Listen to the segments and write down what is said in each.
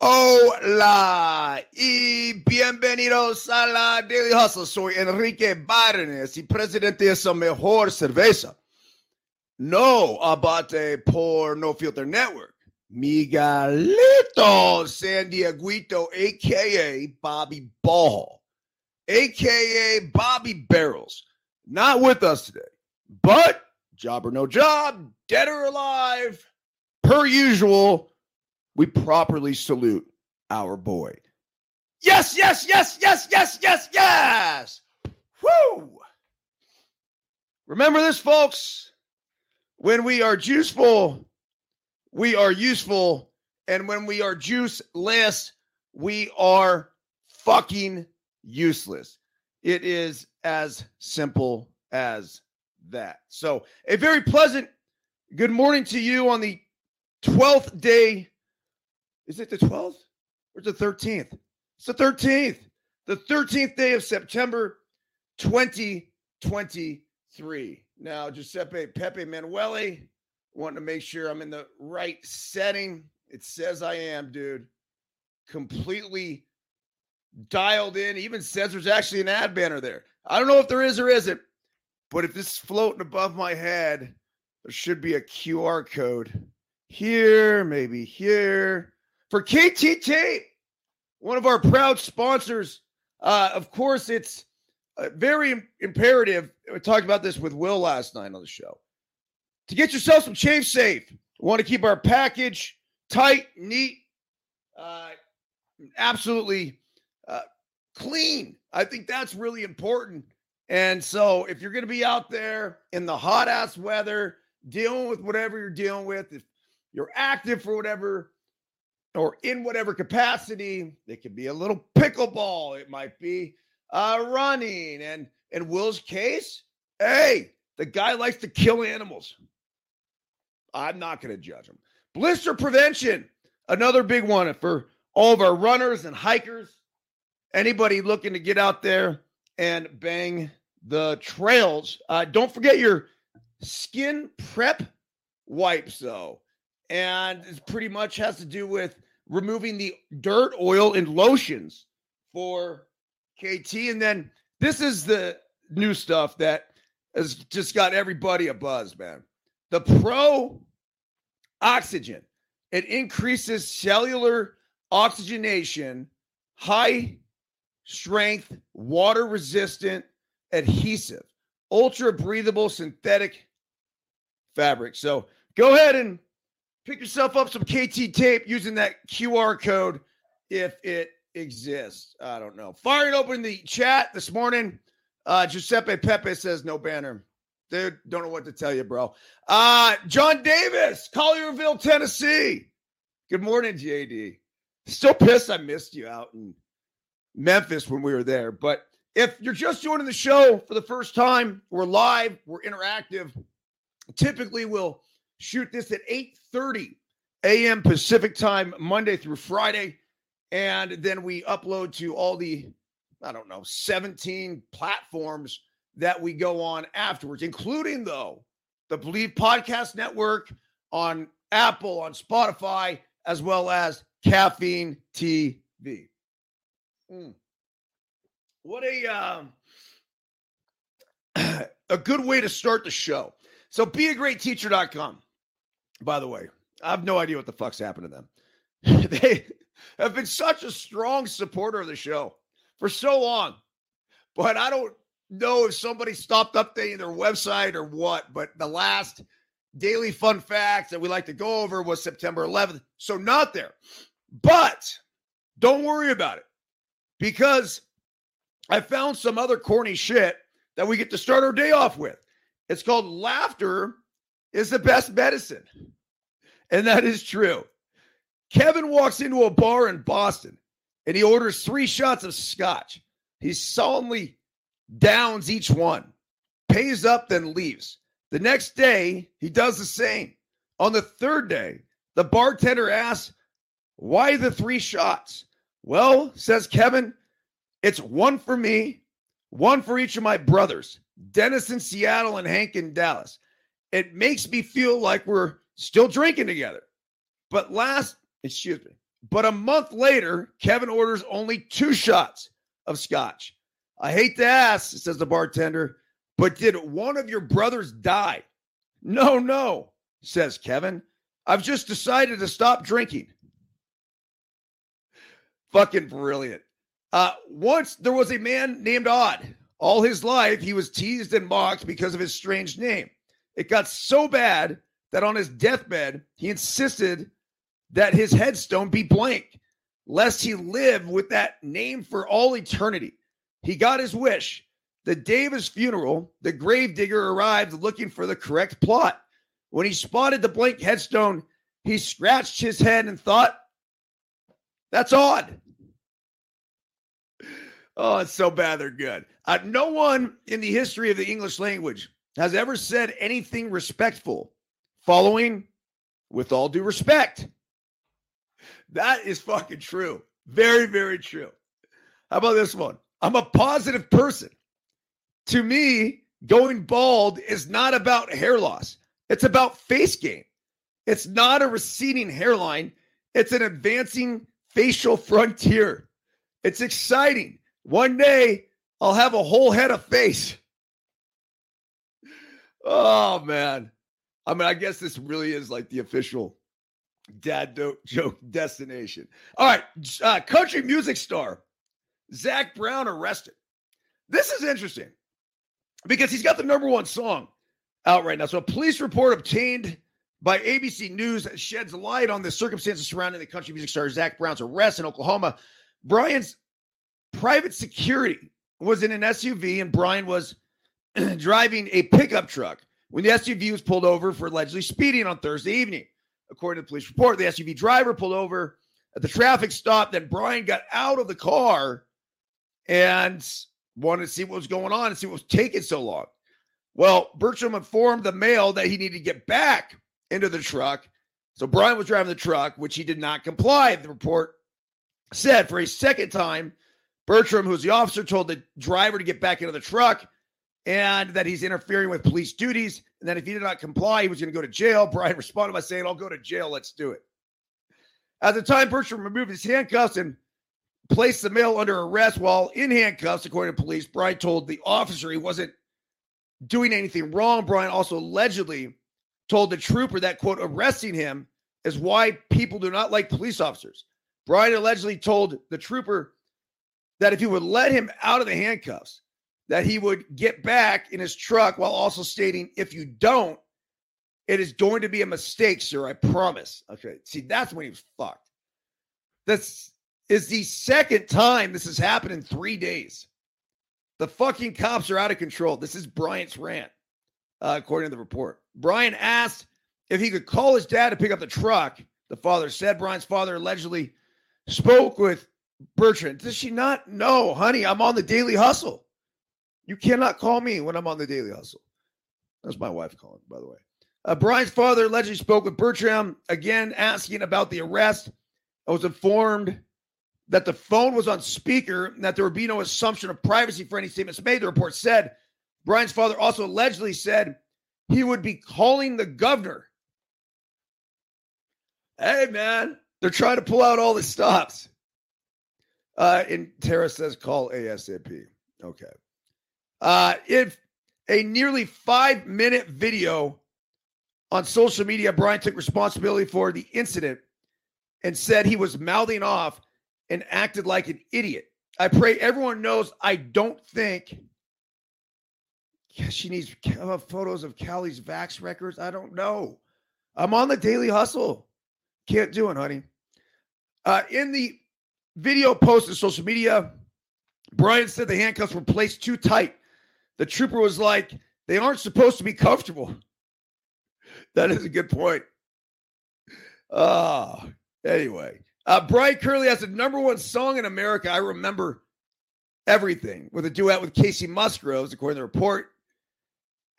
Hola y bienvenidos a la Daily Hustle. Soy Enrique Barnes y presidente de esa mejor cerveza. No abate por No Filter Network. Miguelito San Dieguito, aka Bobby Ball, aka Bobby Barrels. Not with us today, but job or no job, dead or alive, per usual we properly salute our boy. Yes, yes, yes, yes, yes, yes, yes. Woo! Remember this, folks. When we are juiceful, we are useful. And when we are juiceless, we are fucking useless. It is as simple as that. So, a very pleasant good morning to you on the 12th day is it the 12th or the 13th? It's the 13th. The 13th day of September 2023. Now, Giuseppe Pepe Manuele, wanting to make sure I'm in the right setting. It says I am, dude. Completely dialed in. Even says there's actually an ad banner there. I don't know if there is or isn't, but if this is floating above my head, there should be a QR code here, maybe here for KTT, one of our proud sponsors. Uh, of course, it's uh, very imperative. We talked about this with Will last night on the show. To get yourself some Chafe Safe, we want to keep our package tight, neat, uh, absolutely uh, clean. I think that's really important. And so, if you're going to be out there in the hot ass weather, dealing with whatever you're dealing with, if you're active for whatever or in whatever capacity. It could be a little pickleball. It might be uh, running. And in Will's case, hey, the guy likes to kill animals. I'm not going to judge him. Blister prevention, another big one for all of our runners and hikers. Anybody looking to get out there and bang the trails. Uh, don't forget your skin prep wipes, though. And it pretty much has to do with removing the dirt, oil, and lotions for KT. And then this is the new stuff that has just got everybody a buzz, man. The Pro Oxygen. It increases cellular oxygenation, high strength, water resistant, adhesive, ultra breathable synthetic fabric. So go ahead and pick yourself up some KT tape using that QR code if it exists. I don't know. Firing open the chat this morning. Uh, Giuseppe Pepe says no banner. Dude, don't know what to tell you, bro. Uh, John Davis, Collierville, Tennessee. Good morning, JD. Still pissed I missed you out in Memphis when we were there. But if you're just joining the show for the first time, we're live, we're interactive. Typically, we'll shoot this at 8:30 a.m. Pacific time, Monday through Friday. And then we upload to all the, I don't know, 17 platforms that we go on afterwards, including, though, the Believe Podcast Network on Apple, on Spotify, as well as Caffeine TV. Mm. What a um, a good way to start the show. So beagreatteacher.com by the way. I have no idea what the fuck's happened to them. they have been such a strong supporter of the show for so long. But I don't know if somebody stopped updating their website or what. But the last daily fun facts that we like to go over was September 11th. So not there. But don't worry about it because I found some other corny shit that we get to start our day off with. It's called laughter is the best medicine. And that is true. Kevin walks into a bar in Boston and he orders three shots of scotch. He solemnly downs each one, pays up, then leaves. The next day, he does the same. On the third day, the bartender asks, Why the three shots? Well, says Kevin, it's one for me, one for each of my brothers, Dennis in Seattle and Hank in Dallas it makes me feel like we're still drinking together. But last, excuse me, But a month later, Kevin orders only two shots of scotch. I hate to ask, says the bartender, but did one of your brothers die? No, no, says Kevin. I've just decided to stop drinking. Fucking brilliant. Uh, once there was a man named Odd. All his life, he was teased and mocked because of his strange name. It got so bad that on his deathbed, he insisted that his headstone be blank, lest he live with that name for all eternity. He got his wish. The day of his funeral, the gravedigger arrived looking for the correct plot. When he spotted the blank headstone, he scratched his head and thought, That's odd. Oh, it's so bad they're good. Uh, no one in the history of the English language has ever said anything respectful following with all due respect. That is fucking true. Very, very true. How about this one? I'm a positive person. To me, going bald is not about hair loss, it's about face gain. It's not a receding hairline, it's an advancing facial frontier. It's exciting. One day I'll have a whole head of face. Oh, man. I mean, I guess this really is like the official dad joke destination. All right. Uh, country music star Zach Bryan arrested. This is interesting because he's got the number one song out right now. So, a police report obtained by ABC News sheds light on the circumstances surrounding the country music star Zach Bryan's arrest in Oklahoma. Bryan's private security was in an SUV and Bryan was driving a pickup truck when the SUV was pulled over for allegedly speeding on Thursday evening. According to the police report, the SUV driver pulled over at the traffic stop. Then Bryan got out of the car and wanted to see what was going on and see what was taking so long. Well, Bertram informed the male that he needed to get back into the truck. So Bryan was driving the truck, which he did not comply. The report said for a second time, Bertram, who's the officer, told the driver to get back into the truck and that he's interfering with police duties. And that if he did not comply, he was going to go to jail. Bryan responded by saying, I'll go to jail. Let's do it. At the time, Bertram removed his handcuffs and placed the male under arrest while in handcuffs, according to police. Bryan told the officer he wasn't doing anything wrong. Bryan also allegedly told the trooper that, quote, arresting him is why people do not like police officers. Bryan allegedly told the trooper that if he would let him out of the handcuffs, that he would get back in his truck while also stating, if you don't, it is going to be a mistake, sir. I promise. Okay. See, that's when he was fucked. This is the second time this has happened in three days. The fucking cops are out of control. This is Bryan's rant, uh, according to the report. Bryan asked if he could call his dad to pick up the truck. The father said Bryan's father allegedly spoke with Bertram, does she not? know, honey, I'm on the daily hustle. You cannot call me when I'm on the daily hustle. That's my wife calling, by the way. Uh, Bryan's father allegedly spoke with Bertram again, asking about the arrest. I was informed that the phone was on speaker and that there would be no assumption of privacy for any statements made. The report said Bryan's father also allegedly said he would be calling the governor. Hey, man, they're trying to pull out all the stops. Uh, and Tara says call ASAP. Okay. Uh, if a nearly five minute video on social media, Bryan took responsibility for the incident and said he was mouthing off and acted like an idiot. I pray everyone knows I don't think yeah, she needs photos of Callie's Vax records. I don't know. I'm on the daily hustle. Can't do it, honey. Uh, in the Video posted social media. Bryan said the handcuffs were placed too tight. The trooper was like, they aren't supposed to be comfortable. That is a good point. Ah, uh, anyway. Uh, Bryan Curley has the number one song in America. I remember everything with a duet with Kacey Musgraves, according to the report.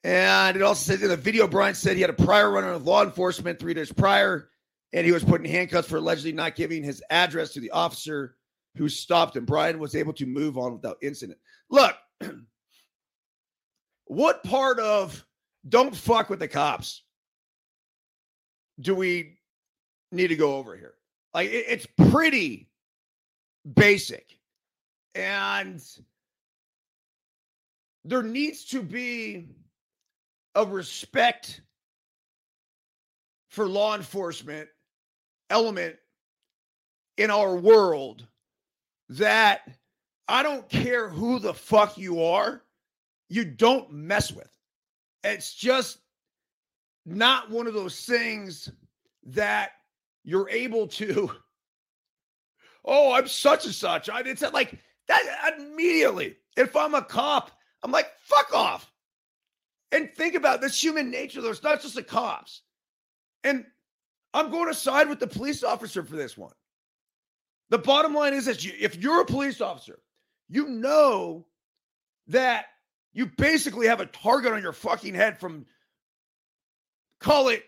And it also says in the video, Bryan said he had a prior run-in with law enforcement three days prior and he was put in handcuffs for allegedly not giving his address to the officer who stopped him. Bryan was able to move on without incident. Look, what part of don't fuck with the cops do we need to go over here? Like it, it's pretty basic. And there needs to be a respect for law enforcement element in our world that I don't care who the fuck you are, you don't mess with. It's just not one of those things that you're able to. Oh, I'm such and such. I it's like that immediately. If I'm a cop, I'm like, fuck off. And think about this human nature, though. It's not just the cops. And I'm going to side with the police officer for this one. The bottom line is that if you're a police officer, you know that you basically have a target on your fucking head from, call it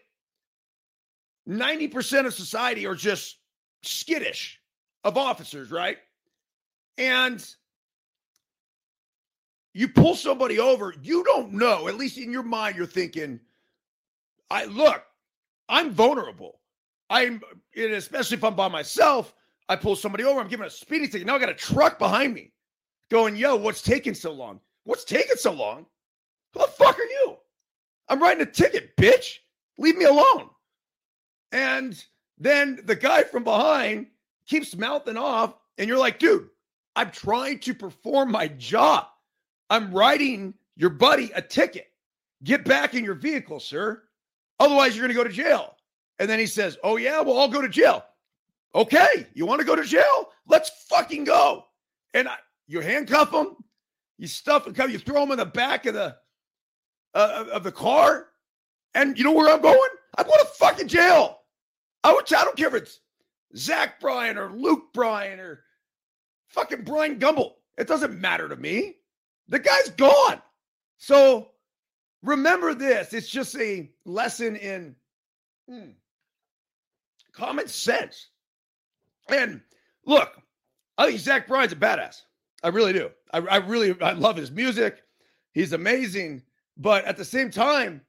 90% of society are just skittish of officers, right? And you pull somebody over, you don't know, at least in your mind, you're thinking, I look, I'm vulnerable. I'm, especially if I'm by myself, I pull somebody over, I'm giving a speeding ticket. Now I got a truck behind me going, yo, what's taking so long? What's taking so long? Who the fuck are you? I'm writing a ticket, bitch. Leave me alone. And then the guy from behind keeps mouthing off, and you're like, dude, I'm trying to perform my job. I'm writing your buddy a ticket. Get back in your vehicle, sir. Otherwise, you're going to go to jail. And then he says, Oh, yeah, well, I'll go to jail. Okay, you want to go to jail? Let's fucking go. And I, you handcuff him, you stuff and come, you throw him in the back of the uh, of the car, and you know where I'm going? I'm going to fucking jail. I, I don't care if it's Zach Bryan or Luke Bryan or fucking Bryant Gumbel. It doesn't matter to me. The guy's gone. So remember this. It's just a lesson in hmm, common sense. And look, I think Zach Bryan's a badass. I really do. I, I really I love his music. He's amazing. But at the same time,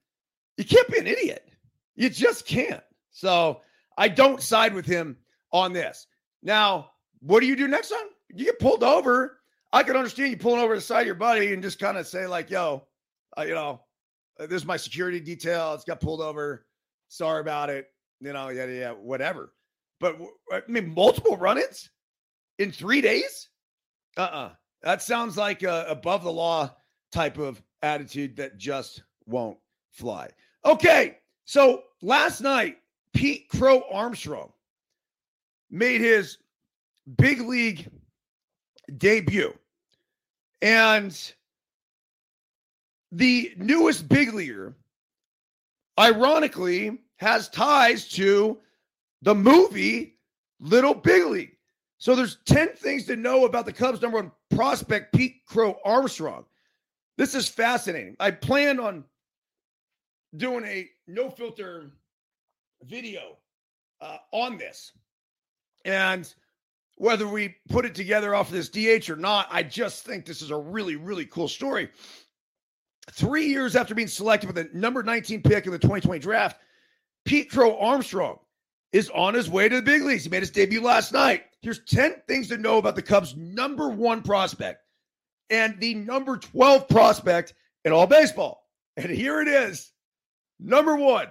you can't be an idiot. You just can't. So I don't side with him on this. Now, what do you do next time? You get pulled over. I can understand you pulling over the side of your buddy and just kind of say, like, yo, uh, you know, uh, this is my security detail. It's got pulled over. Sorry about it. You know, yeah, yeah, whatever. But I mean, multiple run ins in three days? Uh uh-uh. That sounds like a above the law type of attitude that just won't fly. Okay. So last night, Pete Crow Armstrong made his big league debut. And the newest big leaguer, ironically, has ties to the movie Little Big League. So there's 10 things to know about the Cubs number one prospect, Pete Crow Armstrong. This is fascinating. I plan on doing a no filter video uh, on this. And whether we put it together off of this DH or not, I just think this is a really, really cool story. Three years after being selected with the number 19 pick in the 2020 draft, Pete Crow Armstrong is on his way to the big leagues. He made his debut last night. Here's 10 things to know about the Cubs' number one prospect and the number 12 prospect in all baseball. And here it is. Number one,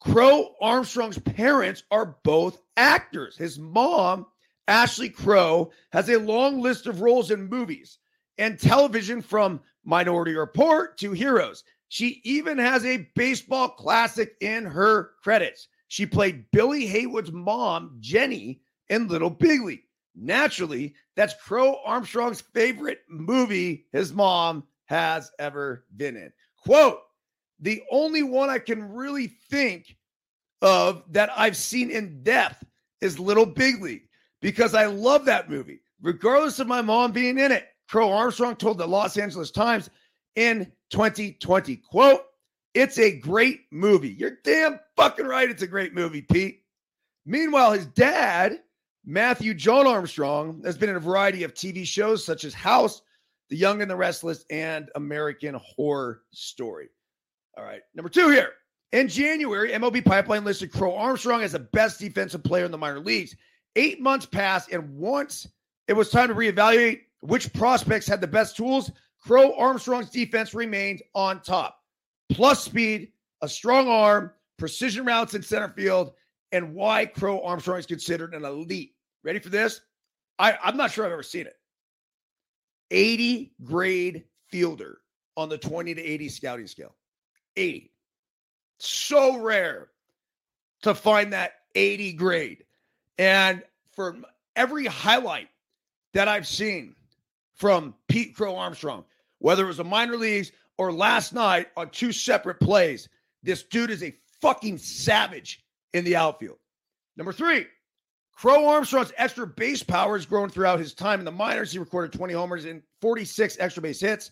Crow Armstrong's parents are both actors. His mom, Ashley Crow, has a long list of roles in movies and television from Minority Report to Heroes. She even has a baseball classic in her credits. She played Billy Heywood's mom, Jenny, in Little Big League. Naturally, that's Crow Armstrong's favorite movie his mom has ever been in. Quote, the only one I can really think of that I've seen in depth is Little Big League because I love that movie, regardless of my mom being in it. Crow Armstrong told the Los Angeles Times in 2020, quote, it's a great movie. You're damn fucking right. It's a great movie, Pete. Meanwhile, his dad, Matthew John Armstrong, has been in a variety of TV shows such as House, The Young and the Restless, and American Horror Story. All right. Number two here In January, MLB Pipeline listed Crow Armstrong as the best defensive player in the minor leagues. Eight months passed, and once it was time to reevaluate which prospects had the best tools, Crow Armstrong's defense remained on top. Plus speed, a strong arm, precision routes in center field, and why Crow Armstrong is considered an elite. Ready for this? I, I'm not sure I've ever seen it. 80 grade fielder on the 20 to 80 scouting scale. 80. So rare to find that 80 grade. And for every highlight that I've seen from Pete Crow Armstrong, whether it was the minor leagues or last night on two separate plays, this dude is a fucking savage in the outfield. Number three, Crow Armstrong's extra base power has grown throughout his time in the minors. He recorded 20 homers and 46 extra base hits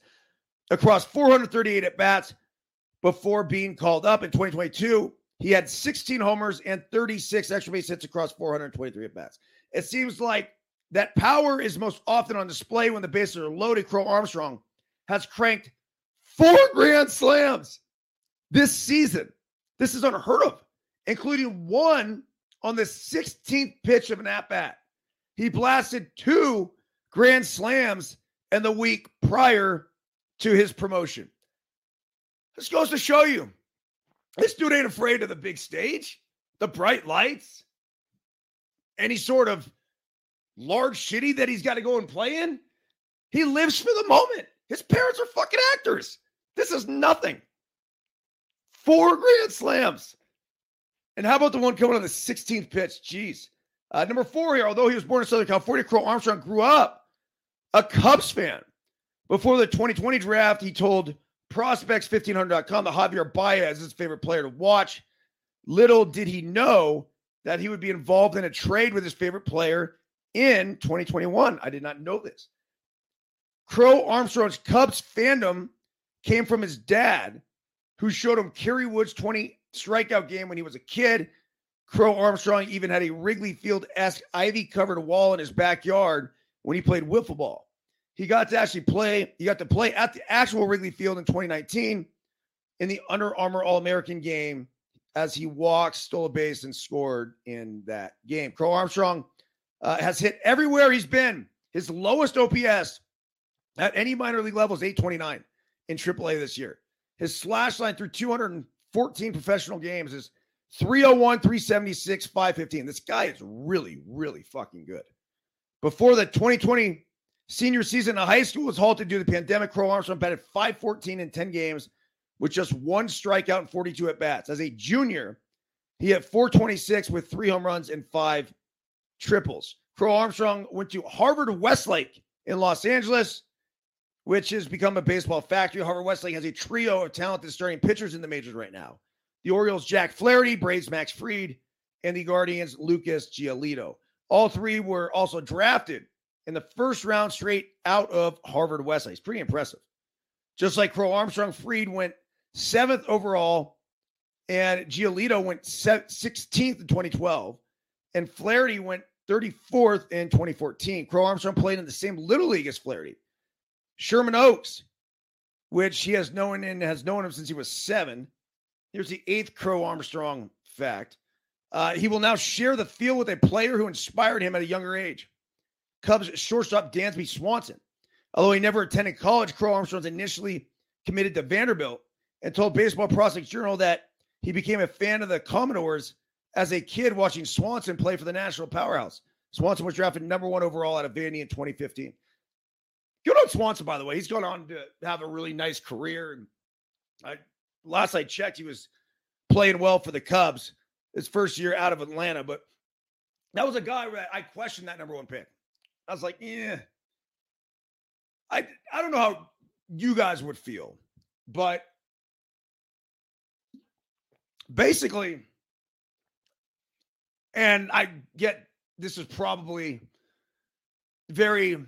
across 438 at bats before being called up in 2022. He had 16 homers and 36 extra base hits across 423 at bats. It seems like that power is most often on display when the bases are loaded. Crow Armstrong has cranked four grand slams this season. This is unheard of, including one on the 16th pitch of an at bat. He blasted two grand slams in the week prior to his promotion. This goes to show you this dude ain't afraid of the big stage, the bright lights, any sort of large shitty that he's got to go and play in. He lives for the moment. His parents are fucking actors. This is nothing. Four grand slams. And how about the one coming on the 16th pitch? Jeez. Uh, number four here, although he was born in Southern California, Crow Armstrong grew up a Cubs fan. Before the 2020 draft, he told Prospects1500.com that Javier Baez is his favorite player to watch. Little did he know that he would be involved in a trade with his favorite player in 2021. I did not know this. Crow Armstrong's Cubs fandom came from his dad, who showed him Kerry Wood's 20 strikeout game when he was a kid. Crow Armstrong even had a Wrigley Field esque ivy covered wall in his backyard when he played wiffle ball. He got to actually play, he got to play at the actual Wrigley Field in 2019 in the Under Armour All American game as he walked, stole a base, and scored in that game. Crow Armstrong uh, has hit everywhere he's been. His lowest OPS at any minor league level is 829 in AAA this year. His slash line through 214 professional games is 301, 376, 515. This guy is really, really fucking good. Before the 2020 senior season in high school was halted due to the pandemic, Crow Armstrong batted 514 in 10 games with just one strikeout and 42 at bats. As a junior, he hit 426 with three home runs and five triples. Crow Armstrong went to Harvard Westlake in Los Angeles, which has become a baseball factory. Harvard Westlake has a trio of talented starting pitchers in the majors right now. The Orioles, Jack Flaherty, Braves, Max Fried, and the Guardians, Lucas Giolito. All three were also drafted in the first round straight out of Harvard Westlake. It's pretty impressive. Just like Crow Armstrong, Freed went seventh overall, and Giolito went 16th in 2012, and Flaherty went 34th in 2014. Crow Armstrong played in the same little league as Flaherty. Sherman Oaks, which he has known and has known him since he was seven. Here's the eighth Crow Armstrong fact. Uh, he will now share the field with a player who inspired him at a younger age. Cubs shortstop Dansby Swanson. Although he never attended college, Crow Armstrong initially committed to Vanderbilt and told Baseball Prospects Journal that he became a fan of the Commodores as a kid watching Swanson play for the National Powerhouse. Swanson was drafted number one overall out of Vandy in 2015. Swanson, by the way. He's gone on to have a really nice career. And I, last I checked, he was playing well for the Cubs his first year out of Atlanta. But that was a guy I questioned that number one pick. I was like, yeah. I I don't know how you guys would feel, but basically, and I get this is probably very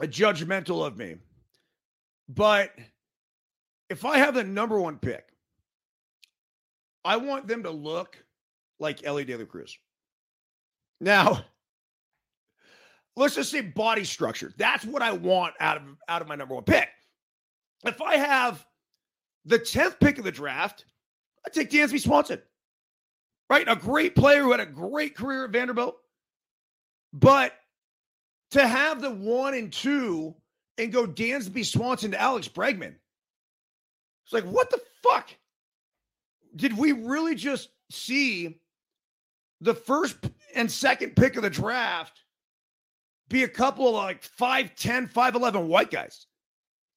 judgmental of me, but if I have the number one pick, I want them to look like Elly De La Cruz. Now, let's just say body structure. That's what I want out of out of my number one pick. If I have the 10th pick of the draft, I take Dansby Swanson. Right? A great player who had a great career at Vanderbilt. But to have the one and two and go Dansby Swanson to Alex Bregman, it's like, what the fuck? Did we really just see the first and second pick of the draft be a couple of like 5'10, 5'11 white guys?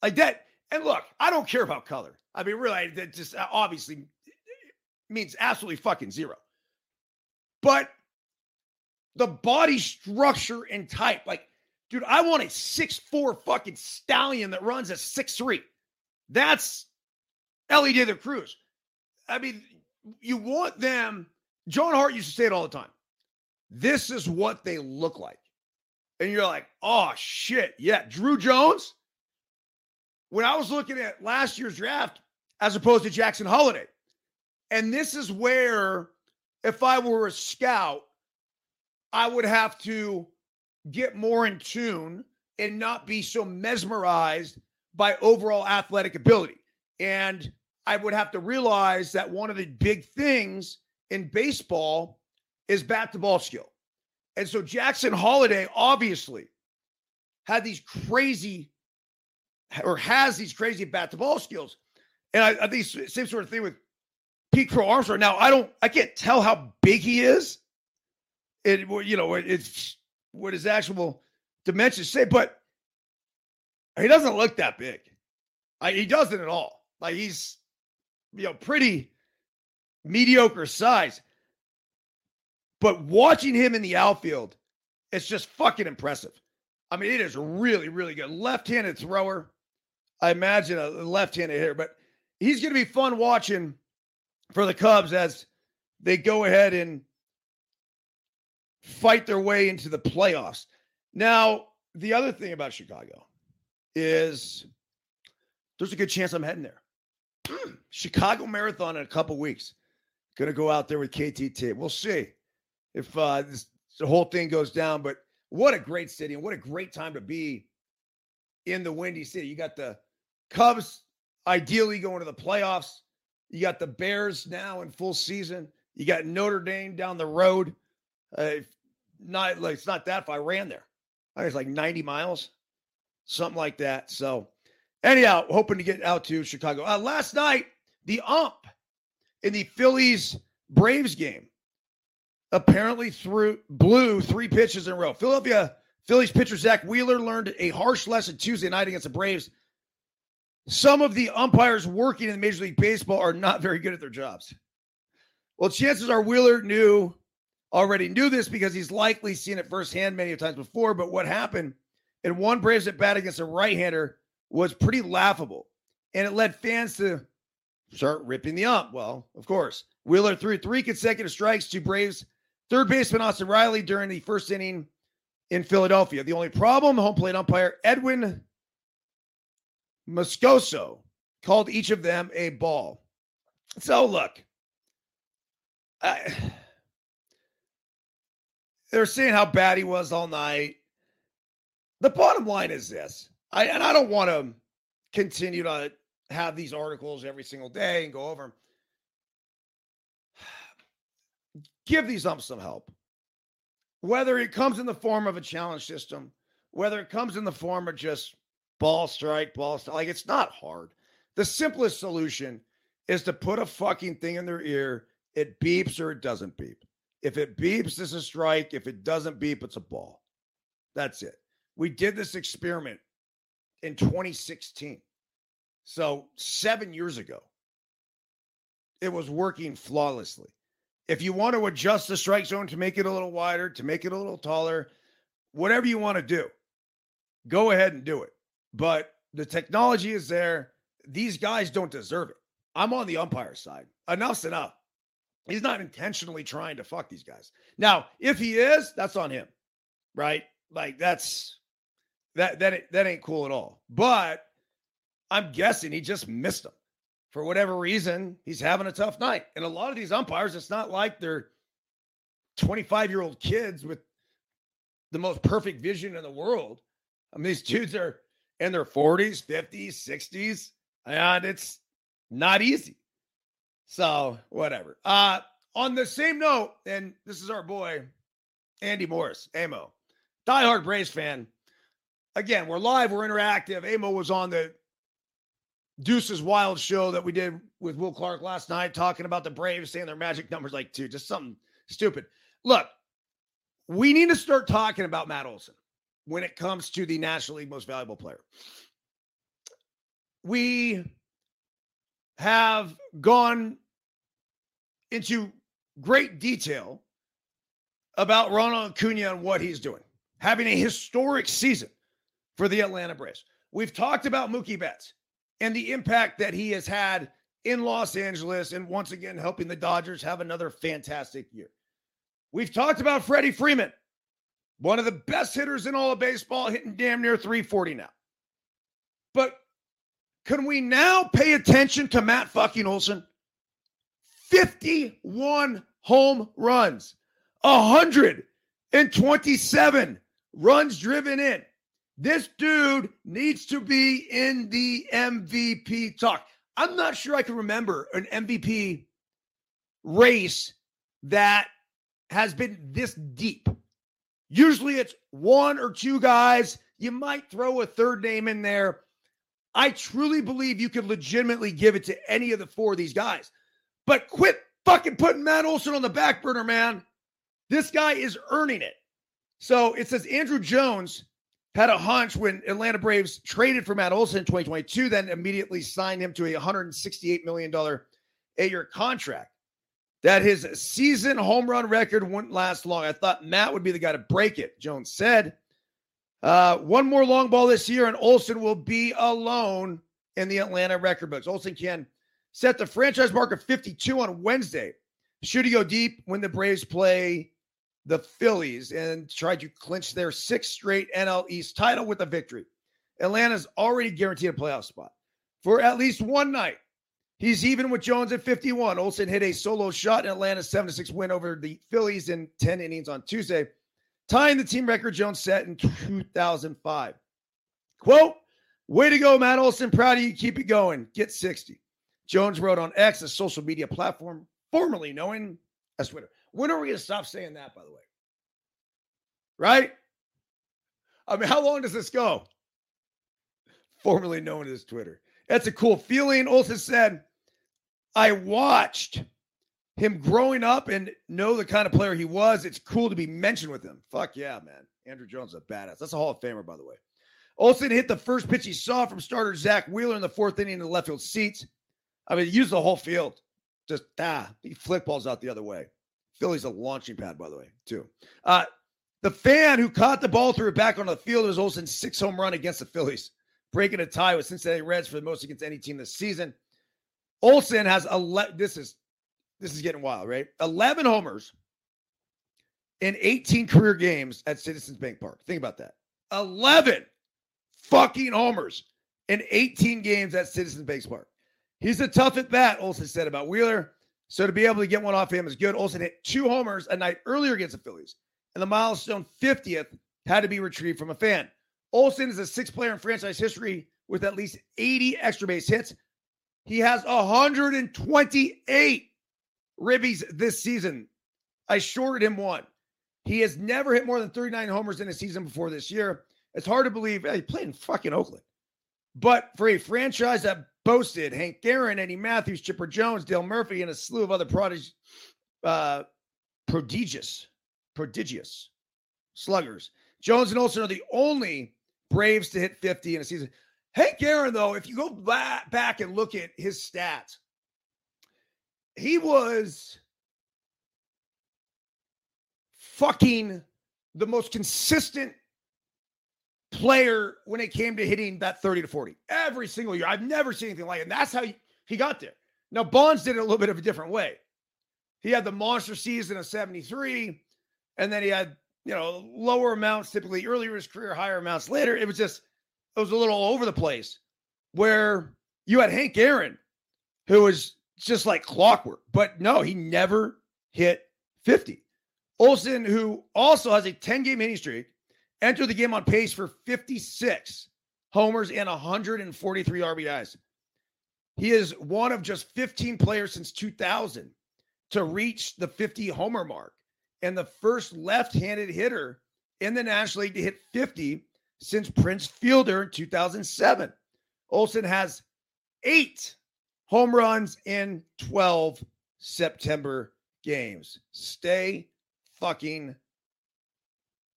Like that. And look, I don't care about color. I mean, really, that just obviously means absolutely fucking zero. But the body structure and type, like, dude, I want a six four fucking stallion that runs a six three. That's Elly De La Cruz. I mean, you want them. John Hart used to say it all the time. This is what they look like. And you're like, oh shit. Yeah. Druw Jones. When I was looking at last year's draft as opposed to Jackson Holliday, and this is where, if I were a scout, I would have to get more in tune and not be so mesmerized by overall athletic ability. And I would have to realize that one of the big things in baseball is bat to ball skill. And so Jackson Holliday obviously had these crazy or has these crazy bat to ball skills. And I, I think same sort of thing with Pete Crow Armstrong. Now I don't I can't tell how big he is. It you know it's what his actual dimensions say, but he doesn't look that big. I, he doesn't at all. Like he's you know, pretty mediocre size. But watching him in the outfield, it's just fucking impressive. I mean, it is really, really good. Left handed thrower. I imagine a left handed hitter, but he's going to be fun watching for the Cubs as they go ahead and fight their way into the playoffs. Now, the other thing about Chicago is there's a good chance I'm heading there. Chicago Marathon in a couple weeks. Going to go out there with KTT. We'll see if uh, this, the whole thing goes down. But what a great city and what a great time to be in the Windy City. You got the Cubs ideally going to the playoffs. You got the Bears now in full season. You got Notre Dame down the road. Uh, not like it's not that far. I ran there. I was like 90 miles, something like that. So Anyhow, hoping to get out to Chicago. Uh, last night, the ump in the Phillies Braves game apparently threw blew three pitches in a row. Philadelphia Phillies pitcher Zack Wheeler learned a harsh lesson Tuesday night against the Braves. Some of the umpires working in Major League Baseball are not very good at their jobs. Well, chances are Wheeler knew already knew this because he's likely seen it firsthand many times before. But what happened in one Braves at bat against a right-hander was pretty laughable. And it led fans to start ripping the ump. Well, of course, Wheeler threw three consecutive strikes to Braves third baseman Austin Riley during the first inning in Philadelphia. The only problem, home plate umpire Edwin Moscoso called each of them a ball. So look, I, they're saying how bad he was all night. The bottom line is this I and I don't want to continue to have these articles every single day and go over them. Give these umps some help. Whether it comes in the form of a challenge system, whether it comes in the form of just ball strike, ball strike, like it's not hard. The simplest solution is to put a fucking thing in their ear. It beeps or it doesn't beep. If it beeps, it's a strike. If it doesn't beep, it's a ball. That's it. We did this experiment in 2016. So, seven years ago, it was working flawlessly. If you want to adjust the strike zone to make it a little wider, to make it a little taller, whatever you want to do, go ahead and do it. But the technology is there. These guys don't deserve it. I'm on the umpire side. Enough's enough. He's not intentionally trying to fuck these guys. Now, if he is, that's on him, right? Like that's that that that ain't cool at all. But I'm guessing he just missed them for whatever reason. He's having a tough night, and a lot of these umpires, it's not like they're 25 year old kids with the most perfect vision in the world. I mean, these dudes are in their 40s, 50s, 60s, and it's not easy. So whatever. Uh on the same note, and this is our boy Andy Morris, Amo, diehard Braves fan. Again, we're live, we're interactive. Amo was on the Deuce's Wild show that we did with Will Clark last night, talking about the Braves, saying their magic numbers like two, just something stupid. Look, we need to start talking about Matt Olson when it comes to the National League Most Valuable Player. We have gone into great detail about Ronald Acuna and what he's doing, having a historic season for the Atlanta Braves. We've talked about Mookie Betts and the impact that he has had in Los Angeles and once again helping the Dodgers have another fantastic year. We've talked about Freddie Freeman, one of the best hitters in all of baseball, hitting damn near 340 now. But can we now pay attention to Matt fucking Olson? 51 home runs, 127 runs driven in. This dude needs to be in the MVP talk. I'm not sure I can remember an MVP race that has been this deep. Usually it's one or two guys. You might throw a third name in there. I truly believe you could legitimately give it to any of the four of these guys. But quit fucking putting Matt Olson on the back burner, man. This guy is earning it. So it says Andruw Jones had a hunch when Atlanta Braves traded for Matt Olson in 2022, then immediately signed him to a $168 million eight year contract. That his season home run record wouldn't last long. I thought Matt would be the guy to break it, Jones said. Uh, one more long ball this year, and Olson will be alone in the Atlanta record books. Olson can set the franchise mark of 52 on Wednesday. Should he go deep when the Braves play the Phillies and try to clinch their sixth straight NL East title with a victory. Atlanta's already guaranteed a playoff spot for at least one night. He's even with Jones at 51. Olson hit a solo shot in Atlanta's 7 6 win over the Phillies in 10 innings on Tuesday, tying the team record Jones set in 2005. Quote, way to go, Matt Olson. Proud of you. Keep it going. Get 60. Jones wrote on X, a social media platform formerly known as Twitter. When are we going to stop saying that, by the way? Right? I mean, how long does this go? Formerly known as Twitter. That's a cool feeling. Olson said, I watched him growing up and know the kind of player he was. It's cool to be mentioned with him. Fuck yeah, man. Andruw Jones is a badass. That's a Hall of Famer, by the way. Olson hit the first pitch he saw from starter Zack Wheeler in the fourth inning in the left field seats. I mean, he used the whole field. Just ah, he flick balls out the other way. Philly's a launching pad, by the way, too. Uh, the fan who caught the ball threw it back onto the field was Olson's six home run against the Phillies, breaking a tie with Cincinnati Reds for the most against any team this season. Olson has 11. This is this is getting wild, right? 11 homers in 18 career games at Citizens Bank Park. Think about that. 11 fucking homers in 18 games at Citizens Bank Park. He's a tough at bat, Olson said about Wheeler. So to be able to get one off him is good. Olson hit two homers a night earlier against the Phillies, and the milestone 50th had to be retrieved from a fan. Olson is a six player in franchise history with at least 80 extra base hits. He has 128 ribbies this season. I shorted him one. He has never hit more than 39 homers in a season before this year. It's hard to believe he played in fucking Oakland. But for a franchise that boasted Hank Aaron, Eddie Mathews, Chipper Jones, Dale Murphy, and a slew of other prodig- uh, prodigious, prodigious sluggers. Jones and Olson are the only Braves to hit 50 in a season. Hank Aaron, though, if you go back and look at his stats, he was fucking the most consistent player when it came to hitting that 30 to 40 every single year. I've never seen anything like it. And that's how he, got there. Now, Bonds did it a little bit of a different way. He had the monster season of 73, and then he had, you know, lower amounts typically earlier in his career, higher amounts later. It was just, it was a little all over the place where you had Hank Aaron, who was just like clockwork, but no, he never hit 50. Olson, who also has a 10 game hitting streak, Enter the game on pace for 56 homers and 143 RBIs. He is one of just 15 players since 2000 to reach the 50 homer mark and the first left handed hitter in the National League to hit 50 since Prince Fielder in 2007. Olson has eight home runs in 12 September games. Stay fucking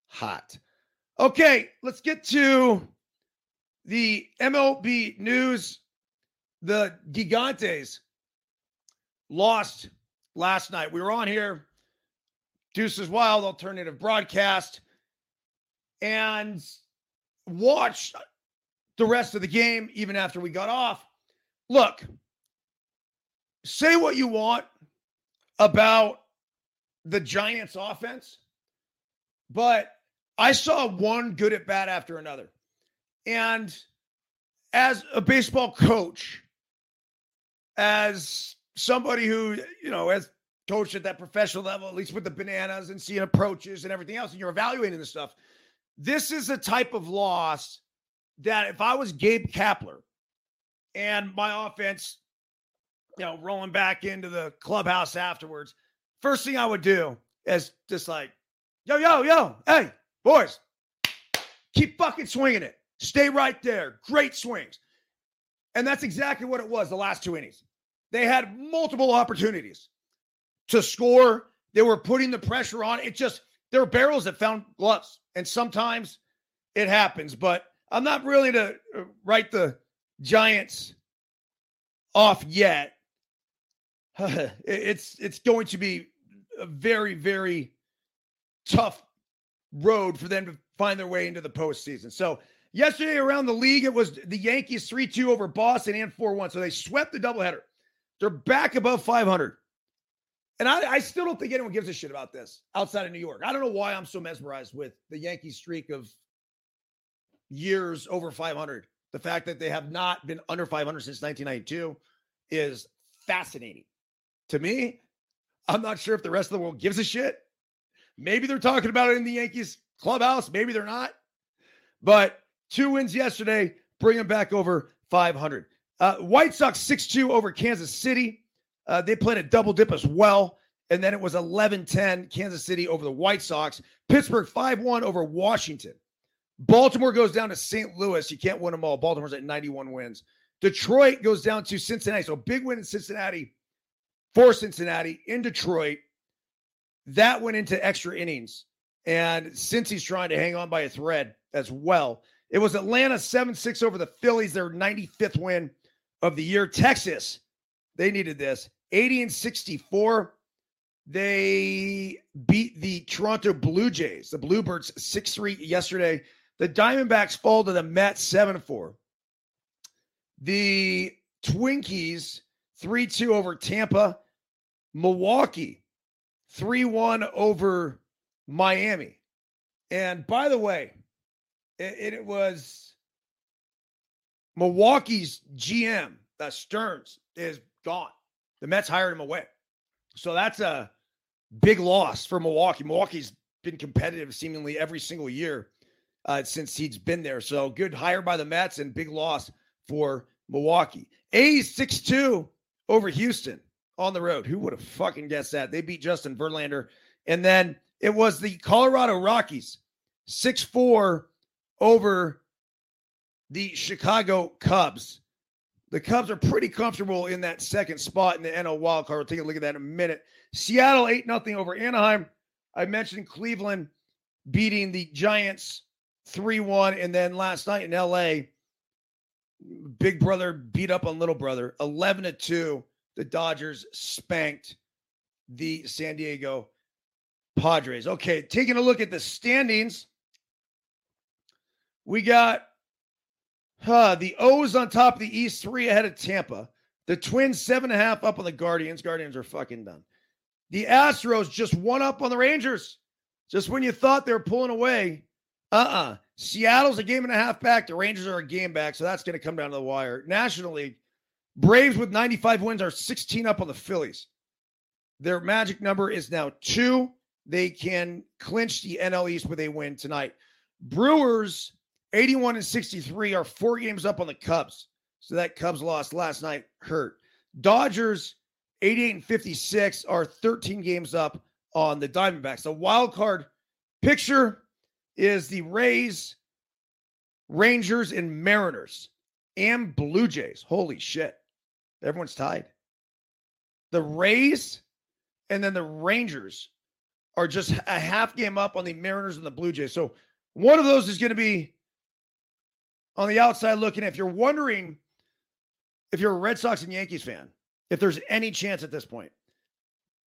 hot. Okay, let's get to the MLB news. The Gigantes lost last night. We were on here, Deuces Wild alternative broadcast, and watched the rest of the game even after we got off. Look, say what you want about the Giants offense, but I saw one good at bat after another. And as a baseball coach, as somebody who, you know, has coached at that professional level, at least with the bananas and seeing approaches and everything else, and you're evaluating this stuff, this is a type of loss that if I was Gabe Kapler and my offense, you know, rolling back into the clubhouse afterwards, first thing I would do is just like, yo, yo, yo, hey, boys, keep fucking swinging it. Stay right there. Great swings. And that's exactly what it was the last two innings. They had multiple opportunities to score. They were putting the pressure on. It just, there were barrels that found gloves. And sometimes it happens, but I'm not really to uh, write the Giants off yet. it's it's going to be a very very tough road for them to find their way into the postseason. So yesterday around the league, it was the Yankees three two over Boston and four one. So they swept the doubleheader. They're back above 500. And I, I, still don't think anyone gives a shit about this outside of New York. I don't know why I'm so mesmerized with the Yankee streak of years over 500. The fact that they have not been under 500 since 1992 is fascinating to me. I'm not sure if the rest of the world gives a shit. Maybe they're talking about it in the Yankees clubhouse. Maybe they're not. But two wins yesterday, bring them back over 500. Uh, White Sox 6 2 over Kansas City. Uh, they played a double dip as well. And then it was 11 10 Kansas City over the White Sox. Pittsburgh 5 1 over Washington. Baltimore goes down to St. Louis. You can't win them all. Baltimore's at 91 wins. Detroit goes down to Cincinnati. So big win in Cincinnati for Cincinnati in Detroit. That went into extra innings. And Cincy's trying to hang on by a thread as well, it was Atlanta 7 6 over the Phillies, their 95th win of the year. Texas, they needed this 80 and 64. They beat the Toronto Blue Jays, the Bluebirds 6 3 yesterday. The Diamondbacks fall to the Mets 7 4. The Twinkies 3 2 over Tampa. Milwaukee 3 1 over Miami. And by the way, it, it was Milwaukee's GM, uh, Stearns, is gone. The Mets hired him away. So that's a big loss for Milwaukee. Milwaukee's been competitive seemingly every single year uh, since he's been there. So good hire by the Mets and big loss for Milwaukee. A's 6 2 over Houston on the road. Who would have fucking guessed that? They beat Justin Verlander. And then it was the Colorado Rockies 6 4 over the Chicago Cubs. The Cubs are pretty comfortable in that second spot in the NL wild card. We'll take a look at that in a minute. Seattle 8 0 over Anaheim. I mentioned Cleveland beating the Giants 3 1. And then last night in LA, Big Brother beat up on Little Brother 11 2. The Dodgers spanked the San Diego Padres. Okay, taking a look at the standings. We got the O's on top of the East, three ahead of Tampa. The Twins, seven and a half up on the Guardians. Guardians are fucking done. The Astros just one up on the Rangers. Just when you thought they were pulling away, uh uh-uh. uh Seattle's a game and a half back. The Rangers are a game back, so that's going to come down to the wire. National League, Braves with 95 wins are 16 up on the Phillies. Their magic number is now two they can clinch the NL East with a win tonight. Brewers 81 and 63 are four games up on the Cubs. So that Cubs loss last night hurt. Dodgers 88 and 56 are 13 games up on the Diamondbacks. The wild card picture is the Rays, Rangers, and Mariners and Blue Jays. Holy shit. Everyone's tied. The Rays and then the Rangers are just a half game up on the Mariners and the Blue Jays. So one of those is going to be on the outside looking. If you're wondering if you're a Red Sox and Yankees fan, if there's any chance at this point,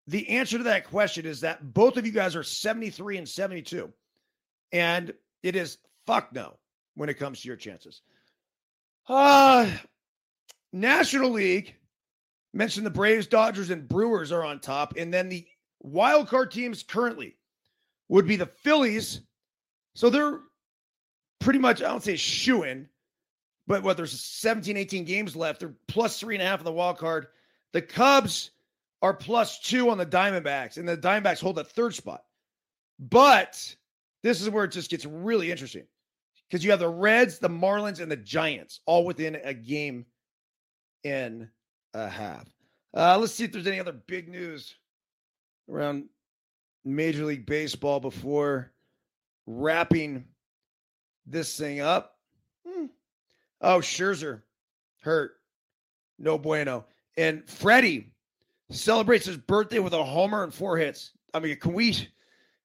the answer to that question is that both of you guys are 73 and 72. And it is fuck no when it comes to your chances. Uh National League mentioned the Braves, Dodgers, and Brewers are on top. And then the wild card teams currently would be the Phillies. So they're pretty much, I don't say shooing, but what there's 17, 18 games left. They're plus three and a half on the wild card. The Cubs are plus two on the Diamondbacks, and the Diamondbacks hold that third spot. But this is where it just gets really interesting because you have the Reds, the Marlins, and the Giants all within a game and a half. Uh, let's see if there's any other big news around Major League Baseball before wrapping this thing up. Hmm. Oh, Scherzer hurt. No bueno. And Freddie celebrates his birthday with a homer and four hits. I mean, can we?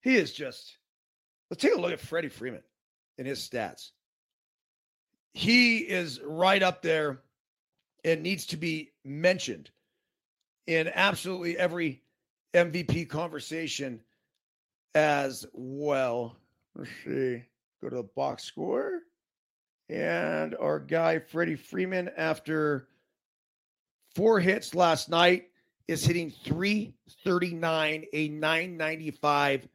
He is just. Let's take a look at Freddie Freeman and his stats. He is right up there and needs to be mentioned in absolutely every MVP conversation as well. Let's see. Go to the box score. And our guy, Freddie Freeman, after four hits last night, is hitting 339, a 995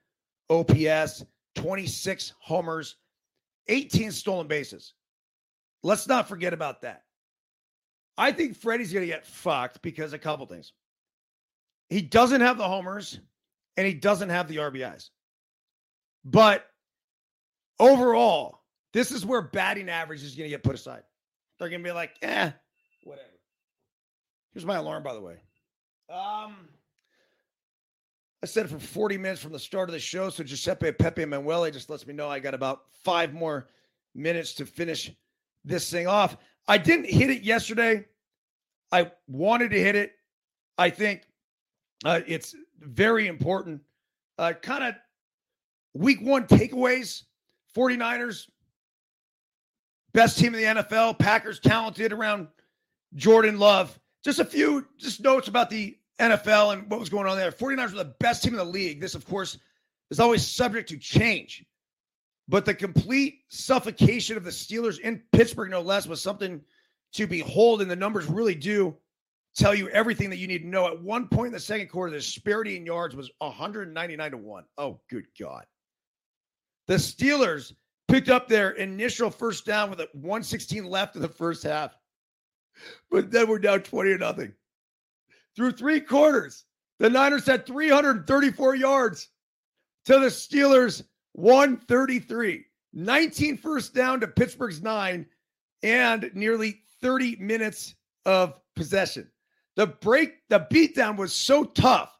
OPS, 26 homers, 18 stolen bases. Let's not forget about that. I think Freddie's going to get fucked because a couple things. He doesn't have the homers and he doesn't have the RBIs. But overall, this is where batting average is going to get put aside. They're going to be like, eh, whatever. Here's my alarm, by the way. Um, I said for 40 minutes from the start of the show. So Giuseppe Pepe Manuele just lets me know I got about five more minutes to finish this thing off. I didn't hit it yesterday. I wanted to hit it. I think uh, it's very important. Uh, kind of week one takeaways 49ers, best team in the NFL, Packers talented around Jordan Love. Just a few just notes about the NFL and what was going on there. 49ers were the best team in the league. This, of course, is always subject to change. But the complete suffocation of the Steelers in Pittsburgh, no less, was something to behold. And the numbers really do tell you everything that you need to know. At one point in the second quarter, the disparity in yards was 199 to 1. Oh, good God. The Steelers picked up their initial first down with a 116 left in the first half. But then we're down 20 to nothing. Through three quarters, the Niners had 334 yards to the Steelers 133. 19 first down to Pittsburgh's nine and nearly 30 minutes of possession. The break, the beatdown was so tough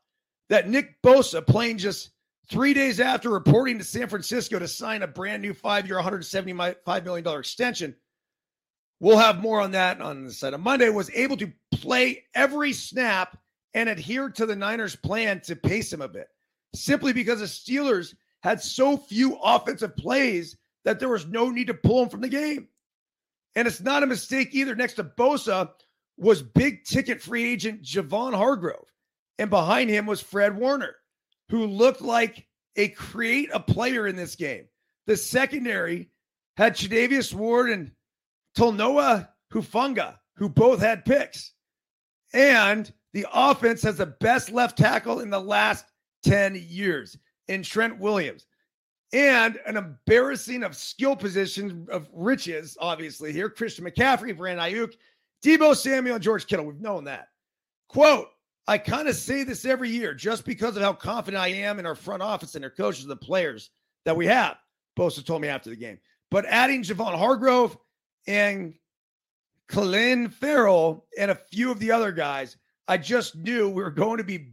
that Nick Bosa, playing just three days after reporting to San Francisco to sign a brand new five year, $175 million extension, we'll have more on that on the side of Monday, was able to play every snap and adhere to the Niners' plan to pace him a bit, simply because the Steelers had so few offensive plays that there was no need to pull him from the game. And it's not a mistake either. Next to Bosa was big ticket free agent Javon Hargrave. And behind him was Fred Warner, who looked like a create a player in this game. The secondary had Charvarius Ward and Talanoa Hufanga, who both had picks. And the offense has the best left tackle in the last 10 years in Trent Williams and an embarrassing of skill positions of riches, obviously here. Christian McCaffrey, Brandon Aiyuk, Deebo Samuel, and George Kittle. We've known that. Quote, I kind of say this every year just because of how confident I am in our front office and our coaches and the players that we have. Bosa told me after the game. But adding Javon Hargrave and Clelin Ferrell and a few of the other guys, I just knew we were going to be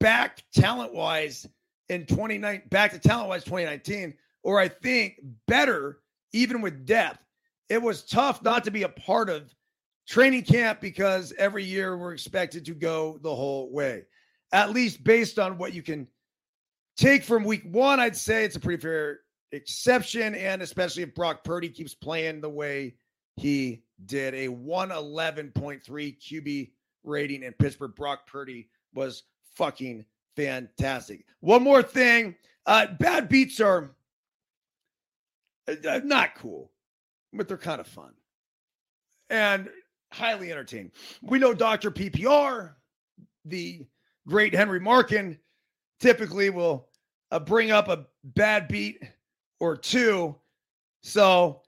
back talent wise in 2019, back to talent wise 2019, or I think better even with depth. It was tough not to be a part of training camp because every year we're expected to go the whole way. At least based on what you can take from week one, I'd say it's a pretty fair exception. And especially if Brock Purdy keeps playing the way he did a 111.3 QB rating in Pittsburgh. Brock Purdy was fucking fantastic. One more thing uh, bad beats are uh, not cool, but they're kind of fun and highly entertaining. We know Dr. PPR, the great Henry Markin, typically will uh, bring up a bad beat or two. So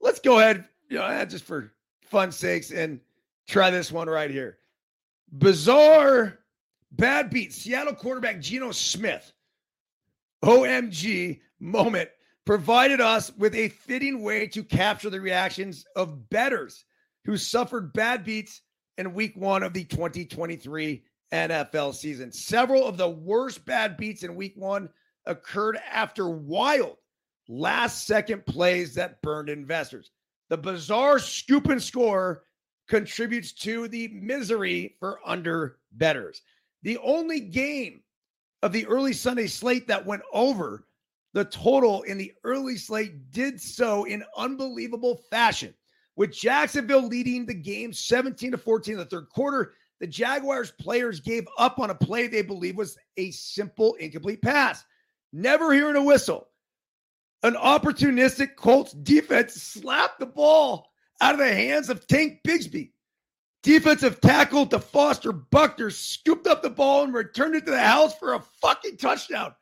let's go ahead, you know, just for fun sakes, and try this one right here. Bizarre bad beat. Seattle quarterback Geno Smith, OMG moment, provided us with a fitting way to capture the reactions of betters who suffered bad beats in week one of the 2023 NFL season. Several of the worst bad beats in week one occurred after wild last second plays that burned investors. The bizarre scoop and score contributes to the misery for under betters. The only game of the early Sunday slate that went over the total in the early slate did so in unbelievable fashion. With Jacksonville leading the game 17 to 14 in the third quarter, the Jaguars players gave up on a play they believe was a simple incomplete pass. Never hearing a whistle. An opportunistic Colts defense slapped the ball out of the hands of Tank Bigsby. Defensive tackle DeForest Buckner scooped up the ball and returned it to the house for a fucking touchdown.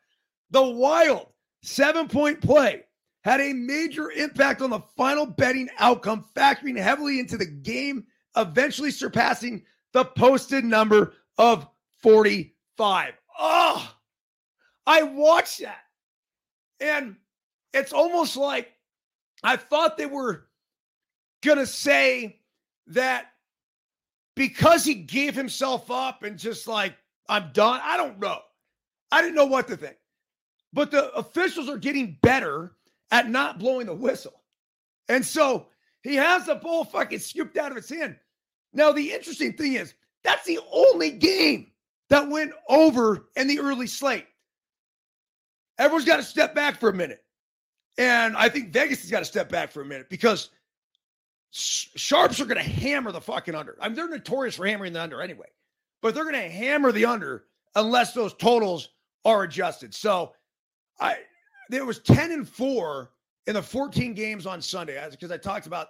The wild seven point play had a major impact on the final betting outcome, factoring heavily into the game, eventually surpassing the posted number of 45. Oh, I watched that. And it's almost like I thought they were going to say that because he gave himself up and just like, I'm done. I don't know. I didn't know what to think. But the officials are getting better at not blowing the whistle. And so he has the ball fucking scooped out of his hand. Now, the interesting thing is, that's the only game that went over in the early slate. Everyone's got to step back for a minute. And I think Vegas has got to step back for a minute because sharps are going to hammer the fucking under. I mean, they're notorious for hammering the under anyway, but they're going to hammer the under unless those totals are adjusted. So I there was 10 and 4 in the 14 games on Sunday because I talked about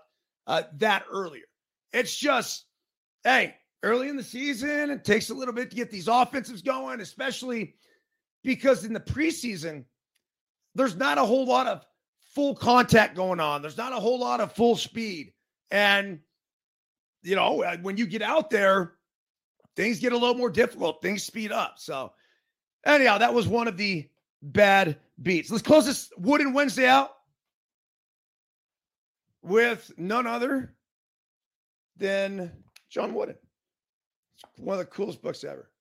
uh, that earlier. It's just, hey, early in the season, it takes a little bit to get these offensives going, especially because in the preseason, there's not a whole lot of full contact going on. There's not a whole lot of full speed. And, you know, uh, when you get out there, things get a little more difficult, things speed up. So, anyhow, that was one of the bad beats. Let's close this Wooden Wednesday out with none other than John Wooden. It's one of the coolest books ever.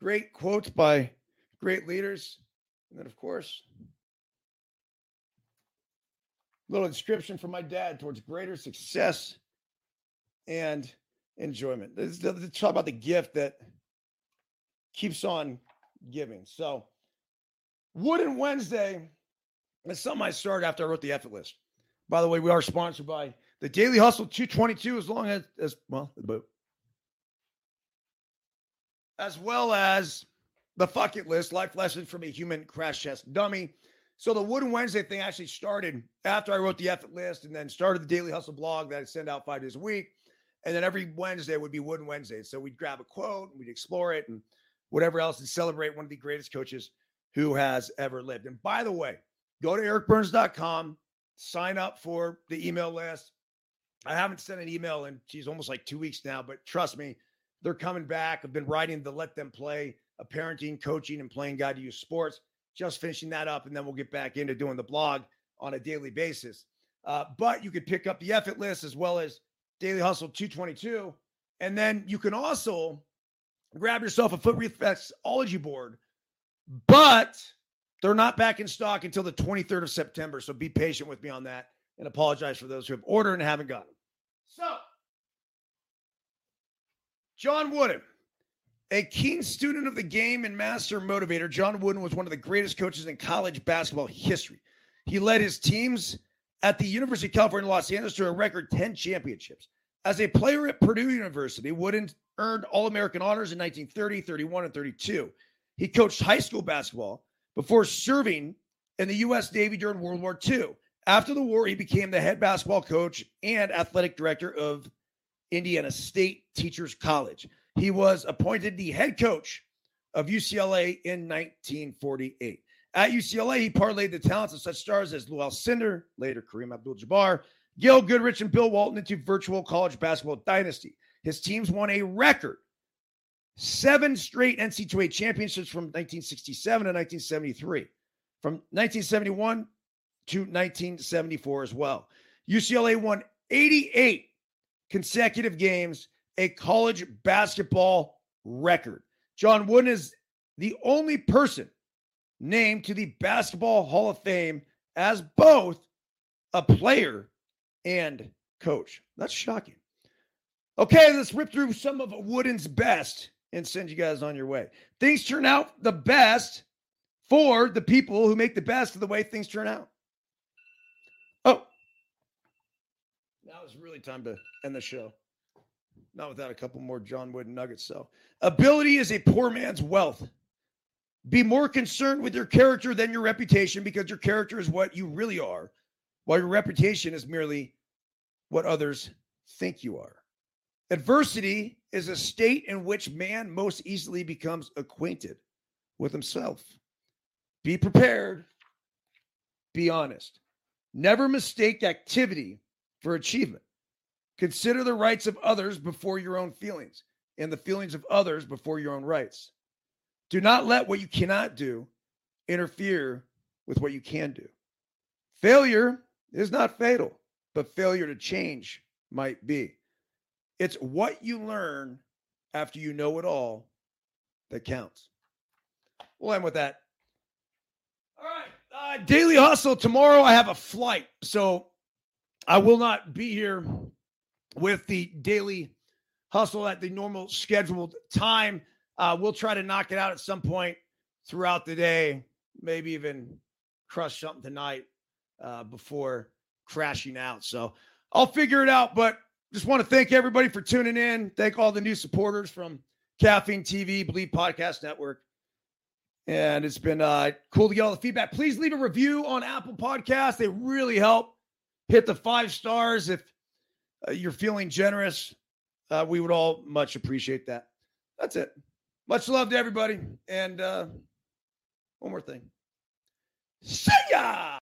Great quotes by great leaders. And then, of course, little inscription from my dad towards greater success and enjoyment. This is talk about the gift that keeps on giving. So, Wooden Wednesday is something I started after I wrote the effort list. By the way, we are sponsored by the Daily Hustle 222, as long as, as well, as well as the fuck it list, life lessons from a human crash test dummy. So the Wooden Wednesday thing actually started after I wrote the effort list and then started the Daily Hustle blog that I send out five days a week. And then every Wednesday would be Wooden Wednesday. So we'd grab a quote and we'd explore it and whatever else and celebrate one of the greatest coaches who has ever lived. And by the way, go to ericbyrnes.com, sign up for the email list. I haven't sent an email in, geez, almost like two weeks now, but trust me, they're coming back. I've been writing the Let Them Play, a parenting, coaching, and playing guide to use sports. Just finishing that up, and then we'll get back into doing the blog on a daily basis. Uh, but you could pick up the effort list as well as Daily Hustle 222. And then you can also grab yourself a Foot Reflexology board, but they're not back in stock until the 23rd of September. So be patient with me on that and apologize for those who have ordered and haven't gotten them. So, John Wooden, a keen student of the game and master motivator, John Wooden was one of the greatest coaches in college basketball history. He led his teams at the University of California, Los Angeles to a record 10 championships. As a player at Purdue University, Wooden earned All American honors in 1930, 31, and 32. He coached high school basketball before serving in the U.S. Navy during World War II. After the war, he became the head basketball coach and athletic director of Indiana State Teachers College. He was appointed the head coach of UCLA in 1948. At UCLA, he parlayed the talents of such stars as Lou Alcindor, later Kareem Abdul-Jabbar, Gail Goodrich, and Bill Walton into virtual college basketball dynasty. His teams won a record seven straight NC2A championships from 1967 to 1973, from 1971 to 1974 as well. UCLA won 88 consecutive games, a college basketball record. John Wooden is the only person named to the Basketball Hall of Fame as both a player and coach. That's shocking. Okay, let's rip through some of Wooden's best and send you guys on your way. Things turn out the best for the people who make the best of the way things turn out. Oh, now it's really time to end the show. Not without a couple more John Wooden nuggets. So, ability is a poor man's wealth. Be more concerned with your character than your reputation because your character is what you really are, while your reputation is merely what others think you are. Adversity is a state in which man most easily becomes acquainted with himself. Be prepared, be honest. Never mistake activity for achievement. Consider the rights of others before your own feelings, and the feelings of others before your own rights. Do not let what you cannot do interfere with what you can do. Failure is not fatal, but failure to change might be. It's what you learn after you know it all that counts. We'll end with that. All right. Uh, Daily Hustle. Tomorrow I have a flight. So I will not be here with the Daily Hustle at the normal scheduled time. Uh, we'll try to knock it out at some point throughout the day, maybe even crush something tonight uh, before crashing out. So I'll figure it out. But just want to thank everybody for tuning in. Thank all the new supporters from Caffeine TV, Bleed Podcast Network. And it's been uh, cool to get all the feedback. Please leave a review on Apple Podcasts. They really help. Hit the five stars if uh, you're feeling generous. Uh, we would all much appreciate that. That's it. Much love to everybody. And uh, one more thing. See ya.